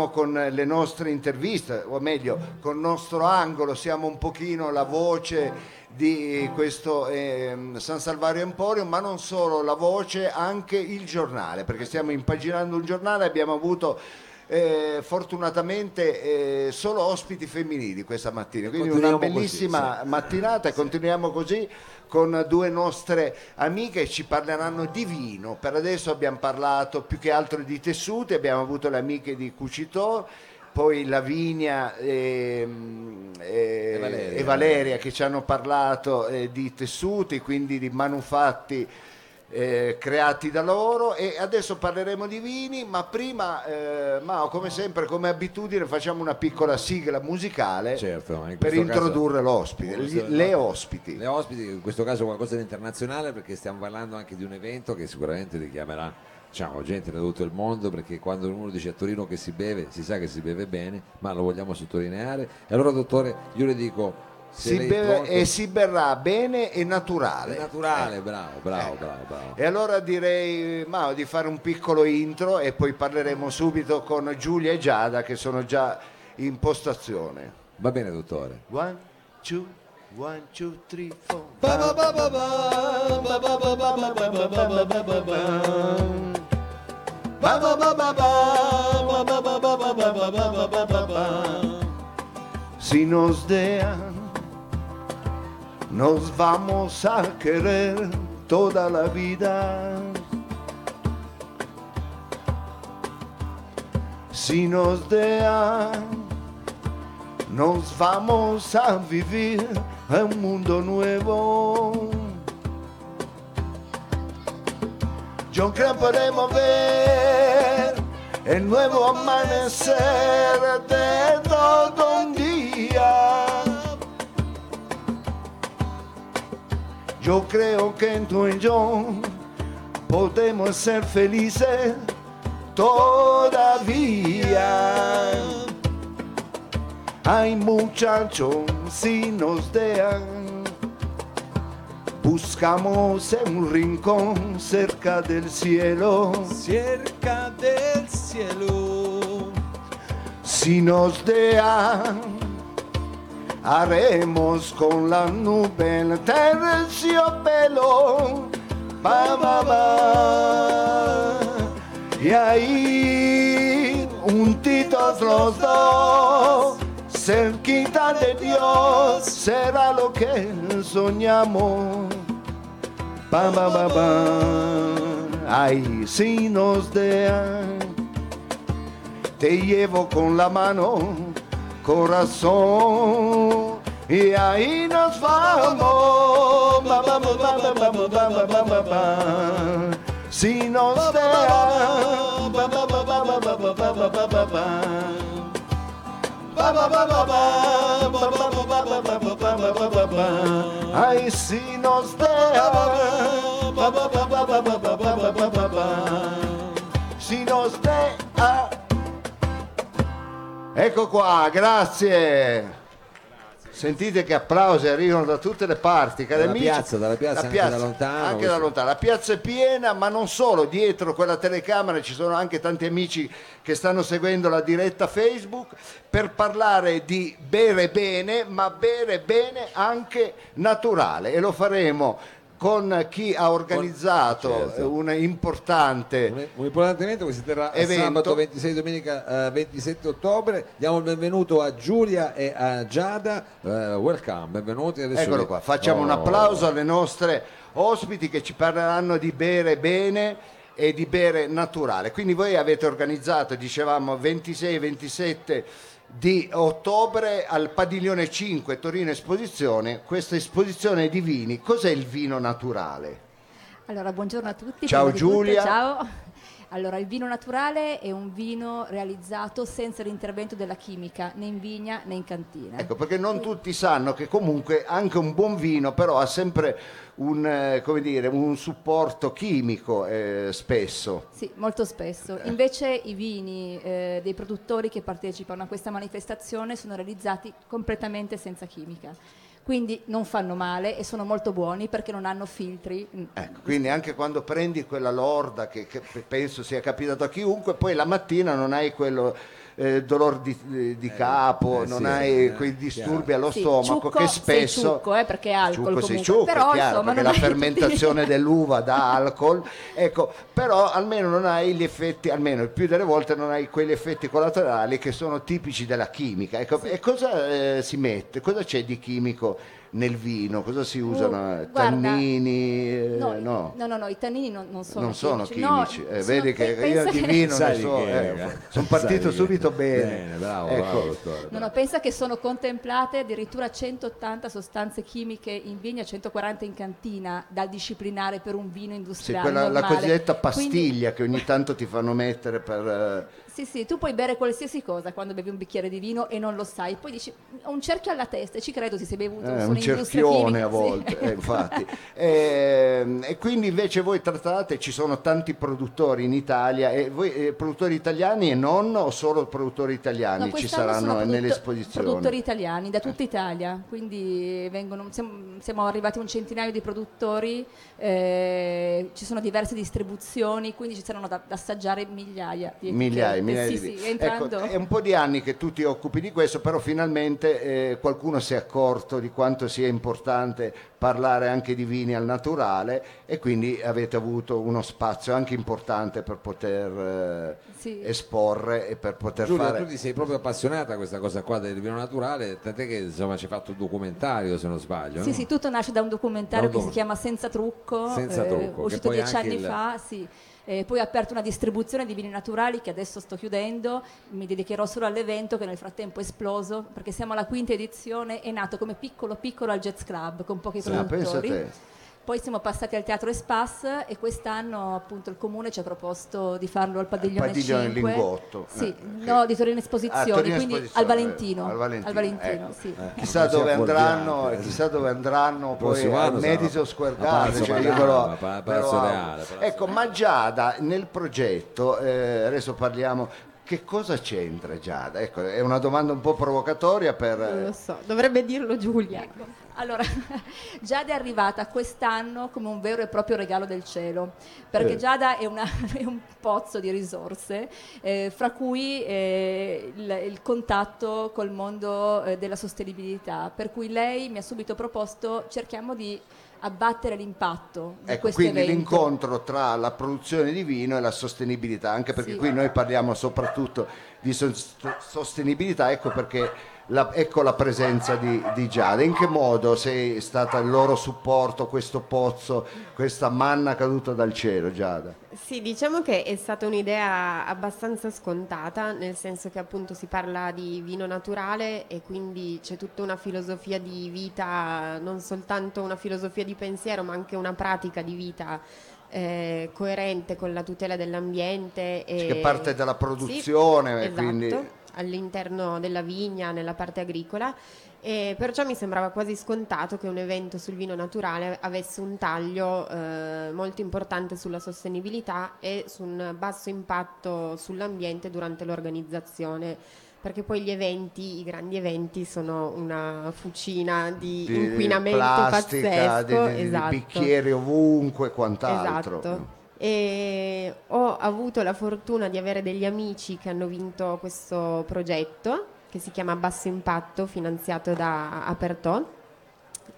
diciamo con le nostre interviste, o meglio, con il nostro angolo, siamo un pochino la voce di questo ehm, San Salvario Emporium, ma non solo la voce, anche il giornale, perché stiamo impaginando un giornale, abbiamo avuto eh, fortunatamente eh, solo ospiti femminili questa mattina, quindi una bellissima così, mattinata e continuiamo così con due nostre amiche che ci parleranno di vino. Per adesso abbiamo parlato più che altro di tessuti, abbiamo avuto le amiche di Cucitor, poi Lavinia e, e- E Valeria. e Valeria che ci hanno parlato eh, di tessuti, quindi di manufatti eh, creati da loro e adesso parleremo di vini, ma prima, eh, Mao, come sempre, come abitudine, facciamo una piccola sigla musicale Certo, in per questo caso- introdurre l'ospite, gli- le ospiti. Le ospiti, in questo caso qualcosa di internazionale perché stiamo parlando anche di un evento che sicuramente richiamerà diciamo, gente da tutto il mondo perché quando uno dice a Torino che si beve, si sa che si beve bene, ma lo vogliamo sottolineare. E allora dottore, io le dico, Si beve pronto- e si berrà bene e è naturale. naturale, bravo, bravo, Eh. bravo, bravo. E allora direi Mao di fare un piccolo intro e poi parleremo subito con Giulia e Giada che sono già in postazione. Va bene dottore. One, two, one, two, three, four. Si nos dejan, nos vamos a querer toda la vida. Si nos dejan, nos vamos a vivir en un mundo nuevo. Yo creo podemos ver el nuevo amanecer de todo un Yo creo que tú y yo podemos ser felices todavía. Ay muchachos, si nos dejan, buscamos en un rincón cerca del cielo. cerca del cielo. Si nos dejan, haremos con la nube el terciopelo. Pa, pa, pa. Y ahí, juntitos los dos, cerquita de Dios, será lo que soñamos. Pa, pa, pa, pa. Ay, si nos dejan te llevo con la mano, coração. E aí nós vamos, vamos, vamos, vamos, se nos der. Aí se nos der, se nos der. Ecco qua, grazie. Sentite che applausi arrivano da tutte le parti, cari Dalla amici. piazza, dalla piazza, La anche da lontano, Anche da lontano. La piazza è piena, ma non solo, dietro quella telecamera ci sono anche tanti amici che stanno seguendo la diretta Facebook per parlare di bere bene, ma bere bene anche naturale. E lo faremo con chi ha organizzato certo. un importante Un, un importante evento che si terrà sabato 26 domenica eh, 27 ottobre. Diamo il benvenuto a Giulia e a Giada. Eh, welcome, benvenuti. Adesso Eccolo qua, facciamo Oh. un applauso alle nostre ospiti che ci parleranno di bere bene e di bere naturale. Quindi voi avete organizzato, dicevamo, 26-27 di ottobre al Padiglione 5 Torino Esposizione, questa esposizione di vini. Cos'è il vino naturale? Allora, buongiorno a tutti. Ciao, di tutto, Giulia. ciao. Allora, il vino naturale è un vino realizzato senza l'intervento della chimica, né in vigna né in cantina. Ecco, perché non tutti sanno che comunque anche un buon vino però ha sempre un, eh, come dire, un supporto chimico eh, spesso. Sì, molto spesso. Invece i vini eh, dei produttori che partecipano a questa manifestazione sono realizzati completamente senza chimica. Quindi non fanno male e sono molto buoni perché non hanno filtri. Mm. Ecco, quindi anche quando prendi quella lorda che, che penso sia capitato a chiunque, poi la mattina non hai quello eh, dolor di, di capo, eh, non sì, hai eh, quei disturbi chiaro. allo Sì, stomaco ciucco, che sei spesso ciucco, eh, perché è alcol ciucco, sei comunque. ciucco, Però, è chiaro, insomma, perché non la hai tutti- fermentazione dell'uva dà alcol, ecco, però almeno non hai gli effetti, almeno il più delle volte non hai quegli effetti collaterali che sono tipici della chimica. Ecco, E cosa eh, si mette? Cosa c'è di chimico nel vino? Cosa si usano? Uh, guarda, Tannini? eh, No, no. no, no, no, i tannini non, non sono non sono chimici. No, chimici, Eh, sono- vedi che io di vino ne so, che, eh, eh? sono Sai partito subito bene. Bene, bravo, Ecco. bravo, dottore. No, no, pensa che sono contemplate addirittura 180 sostanze chimiche in vigna, 140 in cantina da disciplinare per un vino Sì, industriale. quella, la cosiddetta Quindi- pastiglia che ogni tanto ti fanno mettere per... eh, Sì, sì, tu puoi bere qualsiasi cosa quando bevi un bicchiere di vino e non lo sai, poi dici ho un cerchio alla testa e ci credo ti sei bevuto Eh, un un'industria cerchione a sì. volte, eh, infatti. Ehm, e quindi invece voi trattate, ci sono tanti produttori in Italia, e voi eh, produttori italiani e non o solo produttori italiani No, ci saranno sono produtto- nell'esposizione? Produttori italiani da tutta Italia, quindi vengono- siamo, siamo arrivati a un centinaio di produttori, eh, ci sono diverse distribuzioni, quindi ci saranno da, da assaggiare migliaia di. Migliaia, migliaia sì, di sì, ecco, è un po' di anni che tu ti occupi di questo, però finalmente eh, qualcuno si è accorto di quanto sia importante parlare anche di vini al naturale e quindi avete avuto uno spazio anche importante per poter eh, Sì. esporre e per poter Giulia, fare... tu ti sei proprio appassionata a questa cosa qua del vino naturale, tant'è che insomma ci hai fatto un documentario se non sbaglio. Sì, no? sì, tutto nasce da un documentario Da un che si chiama Senza trucco, Senza eh, trucco, uscito dieci anni il- fa, sì. Eh, poi ho aperto una distribuzione di vini naturali che adesso sto chiudendo, mi dedicherò solo all'evento che nel frattempo è esploso, perché siamo alla quinta edizione, è nato come piccolo piccolo al Jazz Club con pochi a produttori. Poi siamo passati al Teatro Espas e quest'anno appunto il comune ci ha proposto di farlo al Padiglione, Padiglione 5. Lingotto, Sì, eh, no, di Torino Ah, Esposizioni, Torino quindi Esposizione, al Valentino. al Valentino, al Valentino, ecco. sì. Chissà Non sia dove andranno, eh. chissà dove andranno poi al Madison Square Palazzo Garden. cioè io Madama, però- a Pa- però- Palazzo Reale, Palazzo Ecco, ma Giada nel progetto, eh, adesso parliamo, che cosa c'entra Giada? Ecco, è una domanda un po' provocatoria per... Non lo so, dovrebbe dirlo Giulia. Allora, Giada è arrivata quest'anno come un vero e proprio regalo del cielo, perché Eh. Giada è, una- è un pozzo di risorse, eh, fra cui eh, il, il contatto col mondo eh, della sostenibilità, per cui lei mi ha subito proposto cerchiamo di abbattere l'impatto di Ecco, questo quindi evento. l'incontro tra la produzione di vino e la sostenibilità, anche perché Sì. qui noi parliamo soprattutto di sos- sostenibilità, ecco perché la, ecco la presenza di, di Giada. In che modo sei stata il loro supporto, questo pozzo, questa manna caduta dal cielo, Giada? Sì, diciamo che è stata un'idea abbastanza scontata, nel senso che appunto si parla di vino naturale e quindi c'è tutta una filosofia di vita, non soltanto una filosofia di pensiero, ma anche una pratica di vita eh, coerente con la tutela dell'ambiente. E... Che parte dalla produzione, Sì, e quindi- esatto, all'interno della vigna, nella parte agricola. E perciò mi sembrava quasi scontato che un evento sul vino naturale avesse un taglio eh, molto importante sulla sostenibilità e su un basso impatto sull'ambiente durante l'organizzazione. Perché poi gli eventi, i grandi eventi, sono una fucina di, Di inquinamento plastica, di, pazzesco. di- di esatto. bicchieri ovunque e quant'altro. Esatto. E ho avuto la fortuna di avere degli amici che hanno vinto questo progetto che si chiama Basso Impatto, finanziato da Apertò.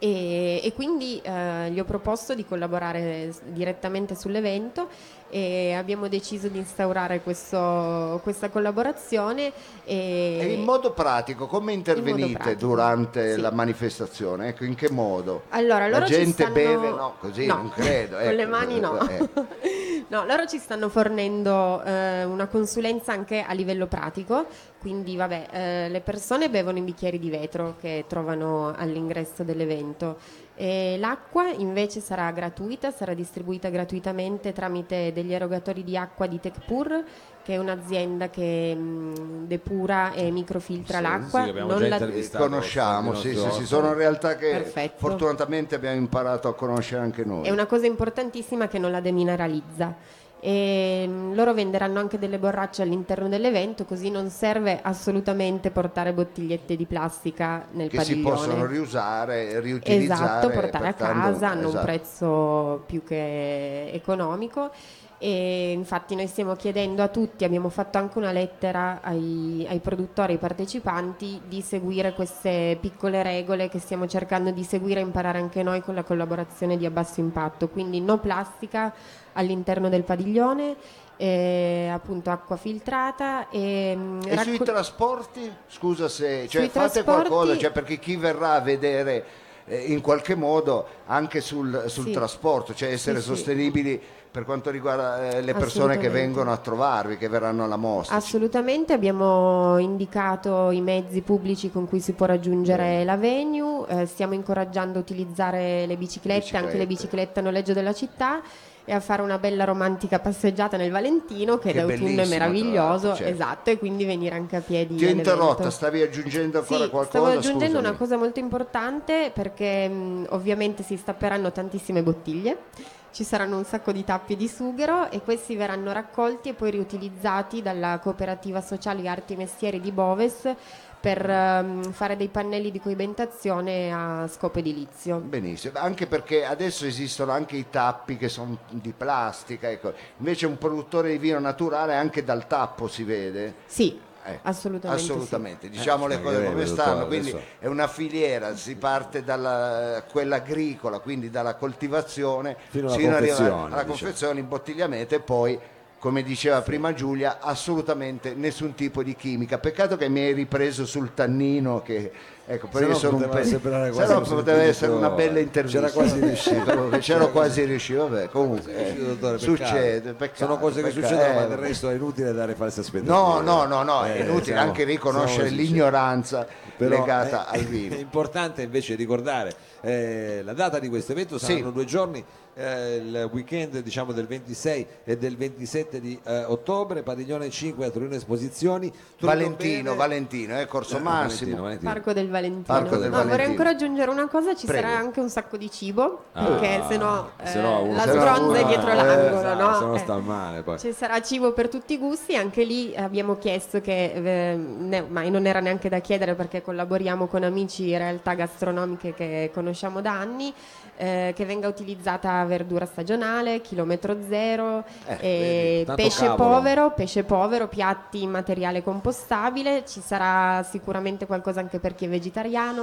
E, e quindi eh, gli ho proposto di collaborare direttamente sull'evento e abbiamo deciso di instaurare questo- questa collaborazione. E, E in modo pratico, come intervenite pratico, durante sì. la manifestazione? Ecco, in che modo? Allora, loro la ci gente stanno- beve, no, così No, non credo. Con le ecco, mani no. eh. No, loro ci stanno fornendo eh, una consulenza anche a livello pratico, quindi vabbè, eh, le persone bevono in bicchieri di vetro che trovano all'ingresso dell'evento. E l'acqua invece sarà gratuita, sarà distribuita gratuitamente tramite degli erogatori di acqua di Tecpur, che è un'azienda che mh, depura e microfiltra Sì, l'acqua. sì, non già la- Conosciamo, sì, sì, sì, sono realtà che Perfetto. fortunatamente abbiamo imparato a conoscere anche noi. È una cosa importantissima che non la demineralizza. E mm, loro venderanno anche delle borracce all'interno dell'evento, così non serve assolutamente portare bottigliette di plastica nel che si padiglione. possono riusare, riutilizzare. Esatto, portare a casa hanno un esatto. prezzo più che economico. E infatti noi stiamo chiedendo a tutti, abbiamo fatto anche una lettera ai, ai produttori, ai partecipanti di seguire queste piccole regole che stiamo cercando di seguire e imparare anche noi con la collaborazione di A Basso Impatto, quindi no plastica all'interno del padiglione, eh, appunto acqua filtrata e, mm, E sui racco- trasporti? Scusa se cioè, Sui fate trasporti- qualcosa, cioè, perché chi verrà a vedere eh, in qualche modo anche sul, sul Sì. trasporto, cioè essere Sì, sostenibili per quanto riguarda eh, le persone che vengono a trovarvi, che verranno alla mostra. Assolutamente, abbiamo indicato i mezzi pubblici con cui si può raggiungere la venue, eh, stiamo incoraggiando a utilizzare le biciclette, anche le Biciclette. biciclette a noleggio della città e a fare una bella romantica passeggiata nel Valentino che, Che d'autunno è meraviglioso, l'altro, certo. esatto, e quindi venire anche a piedi. Ti ho interrotta, stavi aggiungendo ancora Sì, qualcosa? stavo aggiungendo Scusami. una cosa molto importante perché mh, ovviamente si stapperanno tantissime bottiglie, ci saranno un sacco di tappi di sughero e questi verranno raccolti e poi riutilizzati dalla cooperativa sociale Arti e Mestieri di Boves per ehm, fare dei pannelli di coibentazione a scopo edilizio. Benissimo, anche perché adesso esistono anche i tappi che sono di plastica, ecco. invece un produttore di vino naturale anche dal tappo si vede. Sì, Eh, assolutamente. sì. Assolutamente, diciamo Eh, le cose come stanno, quindi adesso- è una filiera, si parte dalla quella agricola, quindi dalla coltivazione Fino alla arrivare confezione, alla diciamo. confezione, imbottigliamento e poi come diceva prima Giulia, assolutamente nessun tipo di chimica. Peccato che mi hai ripreso sul tannino che ecco, però io no sono un poteva pe- un poteva essere una bella intervista. c'era quasi riuscito. C'ero quasi riuscito, vabbè, comunque eh, dottore, peccato. succede, peccato, Sono cose che peccato. succedono, ma Eh, del resto è inutile dare false aspettative. No, no, no, no, è Eh, inutile siamo- anche riconoscere l'ignoranza Però legata è, al vino. È importante invece ricordare eh, la data di questo evento, saranno Sì. due giorni, eh, il weekend diciamo del 26 e del 27 di eh, ottobre, Padiglione 5 a Torino Esposizioni. Torino Valentino, Bene- Valentino, eh, Corso Eh, Massimo. Valentino, Valentino. Parco del Valentino. Parco del No, Valentino. vorrei ancora aggiungere una cosa, ci Prego. sarà anche un sacco di cibo, Ah, perché se no, se no uno- la uno- è dietro eh, l'angolo, esatto, no? se no Eh. sta male poi. Ci sarà cibo per tutti i gusti, anche lì abbiamo chiesto che, eh, ne- ma non era neanche da chiedere perché collaboriamo con amici e realtà gastronomiche che conosciamo da anni, eh, che venga utilizzata verdura stagionale, chilometro zero, Eh, e vedi, pesce cavolo. povero, pesce povero, piatti in materiale compostabile, ci sarà sicuramente qualcosa anche per chi è vegetariano,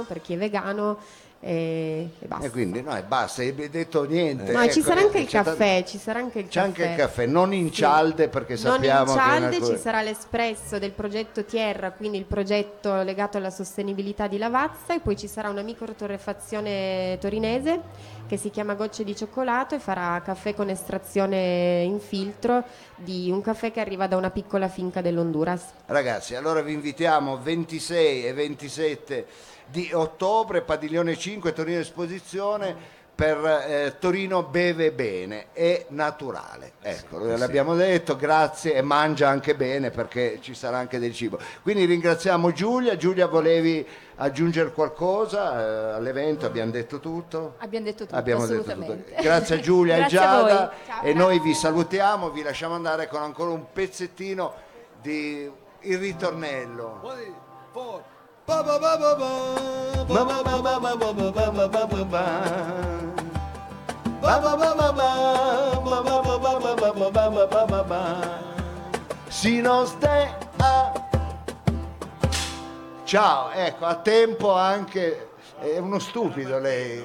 per chi è vegano e, e basta. E quindi no, e basta, hai detto niente. No, ci ecco, sarà anche il c'è caffè, ci sarà anche il C'è caffè. anche il caffè, non in Sì. cialde perché Non sappiamo in che è una cialde cosa- ci sarà l'espresso del progetto Tierra, quindi il progetto legato alla sostenibilità di Lavazza e poi ci sarà una microtorrefazione torinese che si chiama Gocce di Cioccolato e farà caffè con estrazione in filtro di un caffè che arriva da una piccola finca dell'Honduras. Ragazzi, allora vi invitiamo 26 e 27 di ottobre, Padiglione 5, Torino Esposizione per eh, Torino beve bene, è naturale. Ecco, l'abbiamo detto, grazie e mangia anche bene perché ci sarà anche del cibo. Quindi ringraziamo Giulia. Giulia, volevi aggiungere qualcosa eh, all'evento? Abbiamo detto tutto? Abbiamo detto tutto, Abbiamo detto tutto. Grazie a Giulia e Grazie a Giada voi. Ciao. e noi vi salutiamo, vi lasciamo andare con ancora un pezzettino di il ritornello. One, four. Si non stai a... Ciao, ecco, a tempo anche... È uno stupido lei.